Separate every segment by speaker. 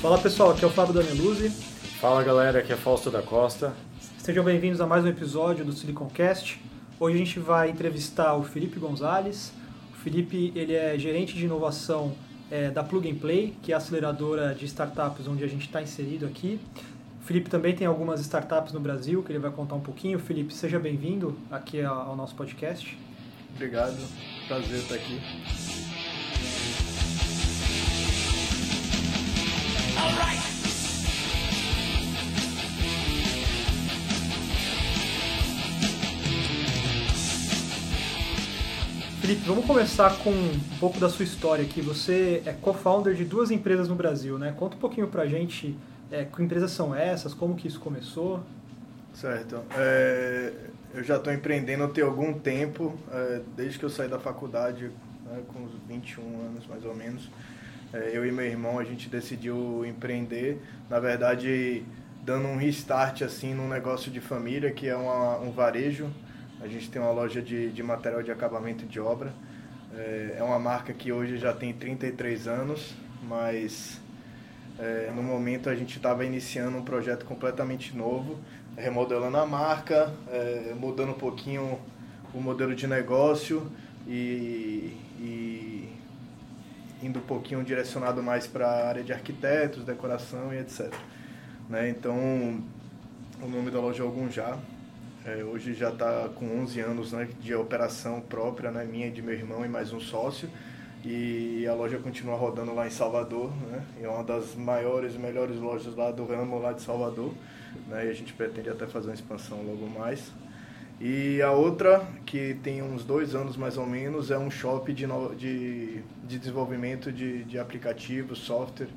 Speaker 1: Fala pessoal, aqui é o Fábio Daneluzzi.
Speaker 2: Fala galera, aqui é Fausto da Costa.
Speaker 1: Sejam bem-vindos a mais um episódio do Siliconcast. Hoje a gente vai entrevistar o Felipe Gonzalez. O Felipe ele é gerente de inovação é, da Plug and Play, que é a aceleradora de startups onde a gente está inserido aqui. Felipe também tem algumas startups no Brasil que ele vai contar um pouquinho. Felipe, seja bem-vindo aqui ao nosso podcast.
Speaker 3: Obrigado, prazer estar aqui.
Speaker 1: Felipe, vamos começar com um pouco da sua história aqui. Você é co-founder de duas empresas no Brasil, né? Conta um pouquinho pra gente é, que empresas são essas, como que isso começou.
Speaker 3: Certo. É, eu já estou empreendendo tem algum tempo, é, desde que eu saí da faculdade, né, com uns 21 anos mais ou menos. É, eu e meu irmão, a gente decidiu empreender, na verdade, dando um restart assim num negócio de família, que é uma, um varejo. A gente tem uma loja de, de material de acabamento de obra. É, é uma marca que hoje já tem 33 anos, mas é, no momento a gente estava iniciando um projeto completamente novo, remodelando a marca, é, mudando um pouquinho o modelo de negócio e, e indo um pouquinho direcionado mais para a área de arquitetos, decoração e etc. Né? Então, o nome da loja é Algum Já. É, hoje já está com 11 anos né, de operação própria, né, minha de meu irmão e mais um sócio. E a loja continua rodando lá em Salvador, né? É uma das maiores e melhores lojas lá do ramo lá de Salvador, né? E a gente pretende até fazer uma expansão logo mais. E a outra, que tem uns dois anos mais ou menos, é um shop de, de... de desenvolvimento de, de aplicativos, software,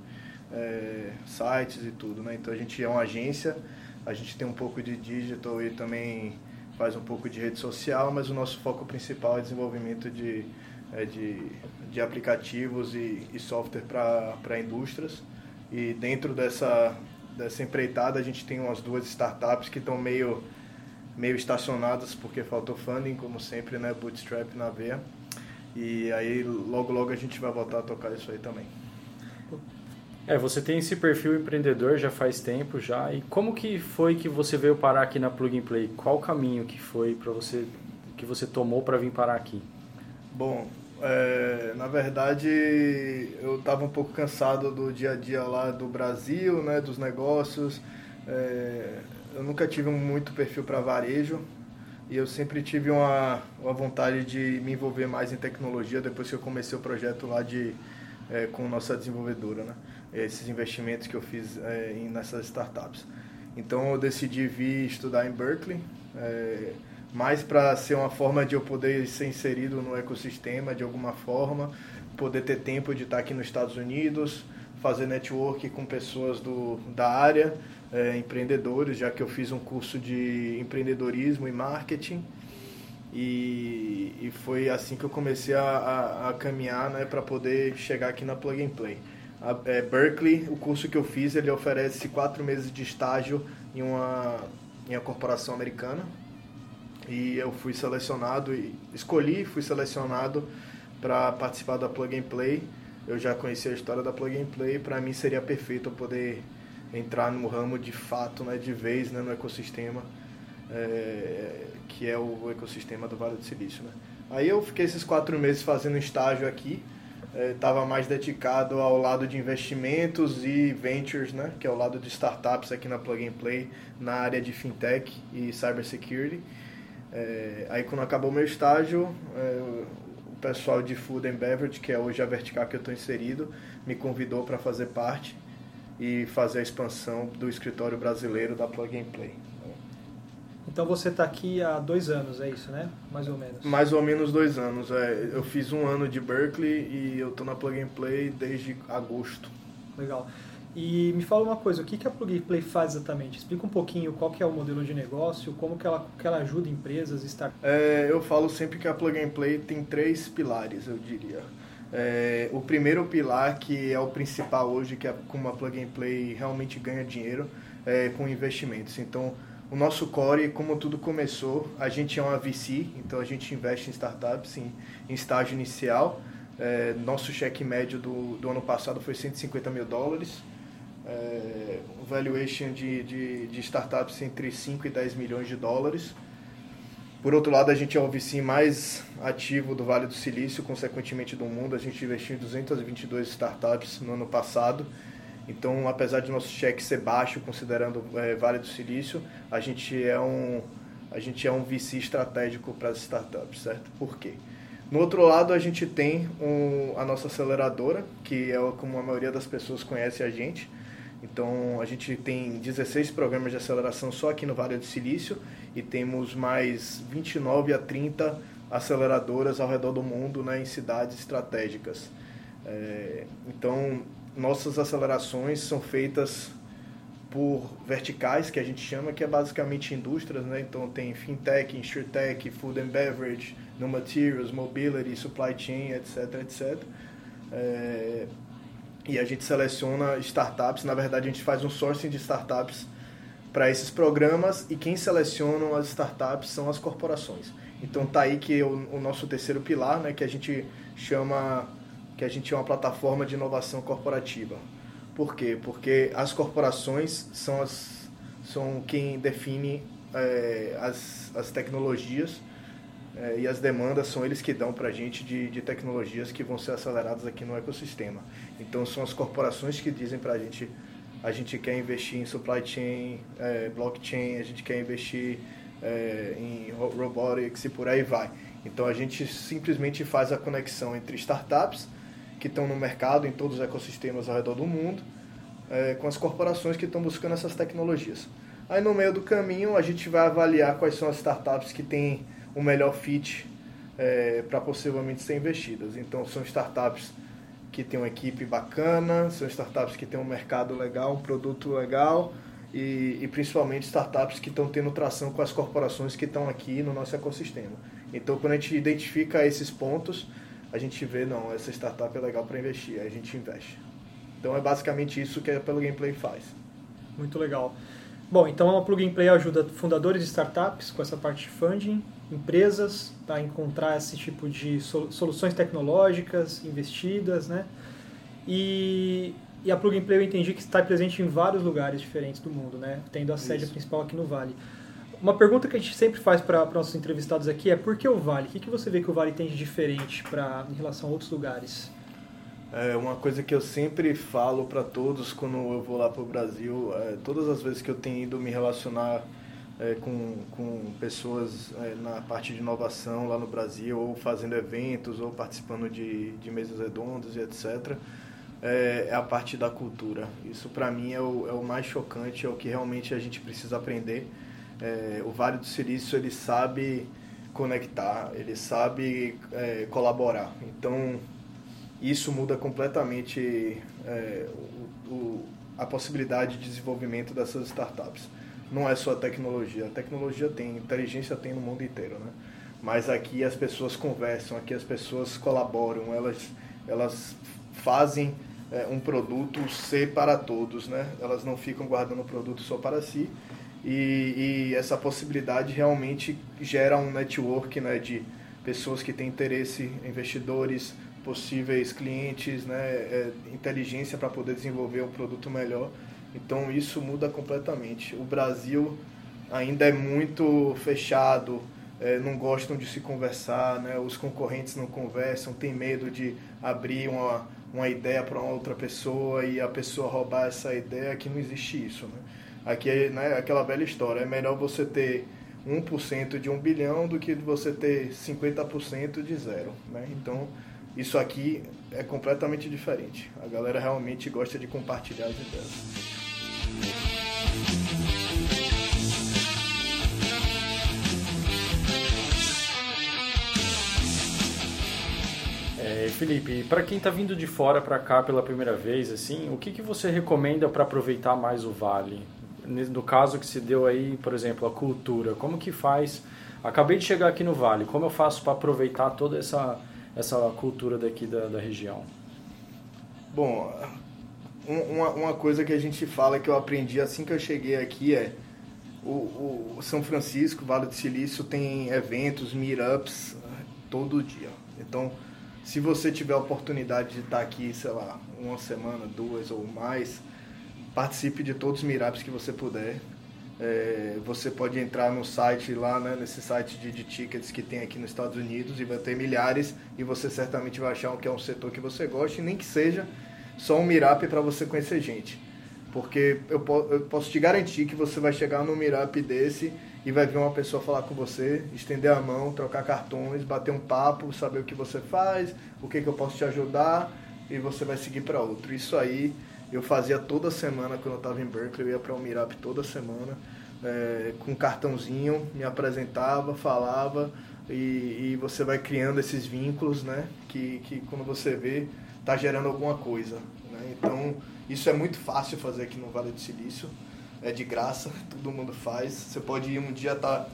Speaker 3: é... sites e tudo, né? Então a gente é uma agência, a gente tem um pouco de digital e também faz um pouco de rede social, mas o nosso foco principal é desenvolvimento de, é de, de aplicativos e, e software para indústrias. E dentro dessa, dessa empreitada a gente tem umas duas startups que estão meio meio estacionadas porque faltou funding, como sempre, né? Bootstrap na veia. E aí logo logo a gente vai voltar a tocar isso aí também.
Speaker 2: É, você tem esse perfil empreendedor já faz tempo já. E como que foi que você veio parar aqui na Plug and Play? Qual o caminho que foi para você que você tomou para vir parar aqui?
Speaker 3: Bom, é, na verdade eu estava um pouco cansado do dia a dia lá do Brasil, né, dos negócios. É, eu nunca tive muito perfil para varejo e eu sempre tive uma, uma vontade de me envolver mais em tecnologia depois que eu comecei o projeto lá de é, com nossa desenvolvedora, né? Esses investimentos que eu fiz é, em, nessas startups. Então eu decidi vir estudar em Berkeley, é, mais para ser uma forma de eu poder ser inserido no ecossistema de alguma forma, poder ter tempo de estar aqui nos Estados Unidos, fazer network com pessoas do, da área é, empreendedores, já que eu fiz um curso de empreendedorismo e marketing. E, e foi assim que eu comecei a, a, a caminhar né, para poder chegar aqui na Plug and Play. A, é, Berkeley, o curso que eu fiz, ele oferece quatro meses de estágio em uma, em uma corporação americana. E eu fui selecionado, e escolhi, fui selecionado para participar da Plug and Play. Eu já conhecia a história da Plug and Play, para mim seria perfeito eu poder entrar no ramo de fato, né, de vez, né, no ecossistema, é, que é o ecossistema do Vale do Silício. Né. Aí eu fiquei esses quatro meses fazendo estágio aqui, estava é, mais dedicado ao lado de investimentos e ventures, né, que é o lado de startups aqui na Plug and Play, na área de fintech e cybersecurity. É, aí quando acabou meu estágio, é, o pessoal de Food and Beverage, que é hoje a vertical que eu estou inserido, me convidou para fazer parte e fazer a expansão do escritório brasileiro da Plug and Play.
Speaker 1: Então você está aqui há dois anos, é isso, né? Mais ou menos.
Speaker 3: Mais ou menos dois anos. É. Eu fiz um ano de Berkeley e eu estou na Plug and Play desde agosto.
Speaker 1: Legal. E me fala uma coisa, o que, que a Plug Play faz exatamente? Explica um pouquinho qual que é o modelo de negócio, como que ela, que ela ajuda empresas, startups.
Speaker 3: É, eu falo sempre que a Plug and Play tem três pilares, eu diria. É, o primeiro pilar, que é o principal hoje, que é como a Plug and Play realmente ganha dinheiro, é, com investimentos. Então, o nosso core, como tudo começou, a gente é uma VC, então a gente investe em startups em, em estágio inicial. É, nosso cheque médio do, do ano passado foi 150 mil dólares. É, valuation de, de, de startups entre 5 e 10 milhões de dólares. Por outro lado, a gente é o VC mais ativo do Vale do Silício, consequentemente do mundo. A gente investiu em 222 startups no ano passado. Então, apesar de nosso cheque ser baixo, considerando é, Vale do Silício, a gente é um a gente é um VC estratégico para as startups, certo? Por quê? No outro lado, a gente tem um, a nossa aceleradora, que é como a maioria das pessoas conhece a gente. Então, a gente tem 16 programas de aceleração só aqui no Vale do Silício e temos mais 29 a 30 aceleradoras ao redor do mundo né, em cidades estratégicas. É, então, nossas acelerações são feitas por verticais, que a gente chama, que é basicamente indústrias, né? Então tem fintech, insurtech, food and beverage, no materials, mobility, supply chain, etc, etc. É, e a gente seleciona startups, na verdade a gente faz um sourcing de startups para esses programas e quem seleciona as startups são as corporações. Então tá aí que o, o, nosso terceiro pilar, né, que a gente chama que a gente é uma plataforma de inovação corporativa. Por quê? Porque as corporações são as são quem define é, as, as tecnologias é, e as demandas são eles que dão para a gente de, de tecnologias que vão ser aceleradas aqui no ecossistema. Então são as corporações que dizem para a gente a gente quer investir em supply chain, é, blockchain, a gente quer investir é, em robotics e por aí vai. Então a gente simplesmente faz a conexão entre startups que estão no mercado, em todos os ecossistemas ao redor do mundo, é, com as corporações que estão buscando essas tecnologias. Aí no meio do caminho a gente vai avaliar quais são as startups que têm o melhor fit é, para possivelmente ser investidas. Então são startups que têm uma equipe bacana, são startups que têm um mercado legal, um produto legal e, e principalmente startups que estão tendo tração com as corporações que estão aqui no nosso ecossistema. Então, quando a gente identifica esses pontos, a gente vê, não, essa startup é legal para investir, aí a gente investe. Então, é basicamente isso que a Pelo Gameplay faz.
Speaker 1: Muito legal. Bom, então a Plug and Play ajuda fundadores de startups com essa parte de funding, empresas a encontrar esse tipo de soluções tecnológicas investidas, né? E, e a Plug and Play eu entendi que está presente em vários lugares diferentes do mundo, né? Tendo a sede principal aqui no Vale. Uma pergunta que a gente sempre faz para nossos entrevistados aqui é por que o Vale? O que, que você vê que o Vale tem de diferente pra, em relação a outros lugares?
Speaker 3: É uma coisa que eu sempre falo para todos quando eu vou lá para o Brasil, é, todas as vezes que eu tenho ido me relacionar é, com, com pessoas é, na parte de inovação lá no Brasil, ou fazendo eventos, ou participando de, de mesas redondas e etc., é, é a parte da cultura. Isso para mim é o, é o mais chocante, é o que realmente a gente precisa aprender. É, o Vale do Silício ele sabe conectar, ele sabe é, colaborar. Então isso muda completamente é, o, o, a possibilidade de desenvolvimento dessas startups. Não é só a tecnologia, a tecnologia tem, inteligência tem no mundo inteiro, né? Mas aqui as pessoas conversam, aqui as pessoas colaboram, elas, elas fazem é, um produto ser para todos, né? Elas não ficam guardando o produto só para si. E, e essa possibilidade realmente gera um network né, de pessoas que têm interesse, investidores, possíveis clientes, né, é, inteligência para poder desenvolver um produto melhor. Então isso muda completamente. O Brasil ainda é muito fechado, é, não gostam de se conversar, né, os concorrentes não conversam, tem medo de abrir uma, uma ideia para outra pessoa e a pessoa roubar essa ideia, que não existe isso. Né? Aqui é né, aquela velha história, é melhor você ter 1% de um bilhão do que você ter 50% de zero. Né? Então, isso aqui é completamente diferente. A galera realmente gosta de compartilhar as ideias.
Speaker 2: É, Felipe, para quem está vindo de fora para cá pela primeira vez, assim, o que, que você recomenda para aproveitar mais o Vale? No caso que se deu aí, por exemplo, a cultura, como que faz? Acabei de chegar aqui no Vale, como eu faço para aproveitar toda essa essa cultura daqui da, da região?
Speaker 3: Bom, uma, uma coisa que a gente fala que eu aprendi assim que eu cheguei aqui é o, o São Francisco, Vale do Silício, tem eventos, meetups todo dia. Então, se você tiver a oportunidade de estar aqui, sei lá, uma semana, duas ou mais, participe de todos os meetups que você puder. É, você pode entrar no site lá, né, nesse site de, de, tickets que tem aqui nos Estados Unidos e vai ter milhares e você certamente vai achar que é um setor que você gosta e nem que seja só um meetup para você conhecer gente. Porque eu, eu, posso te garantir que você vai chegar num meetup desse e vai ver uma pessoa falar com você, estender a mão, trocar cartões, bater um papo, saber o que você faz, o que, que eu posso te ajudar e você vai seguir para outro. Isso aí eu fazia toda semana quando eu estava em Berkeley, eu ia para o Mirap toda semana, é, com um cartãozinho, me apresentava, falava, e, e, você vai criando esses vínculos, né? Que, que quando você vê, está gerando alguma coisa. Né? Então, isso é muito fácil fazer aqui no Vale do Silício, é de graça, todo mundo faz. Você pode ir um dia estar. Tá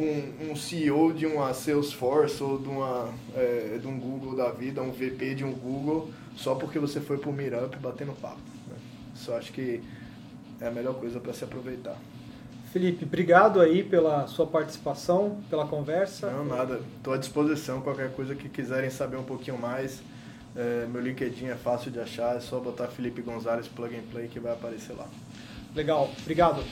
Speaker 3: com um CEO de uma Salesforce ou de, uma, é, de um Google da vida, um VP de um Google, só porque você foi para o Meetup batendo papo. Né? Isso acho que é a melhor coisa para se aproveitar.
Speaker 1: Felipe, obrigado aí pela sua participação, pela conversa.
Speaker 3: Não, nada. Estou à disposição. Qualquer coisa que quiserem saber um pouquinho mais, é, meu LinkedIn é fácil de achar. É só botar Felipe Gonzalez Plug and Play que vai aparecer lá.
Speaker 1: Legal. Obrigado.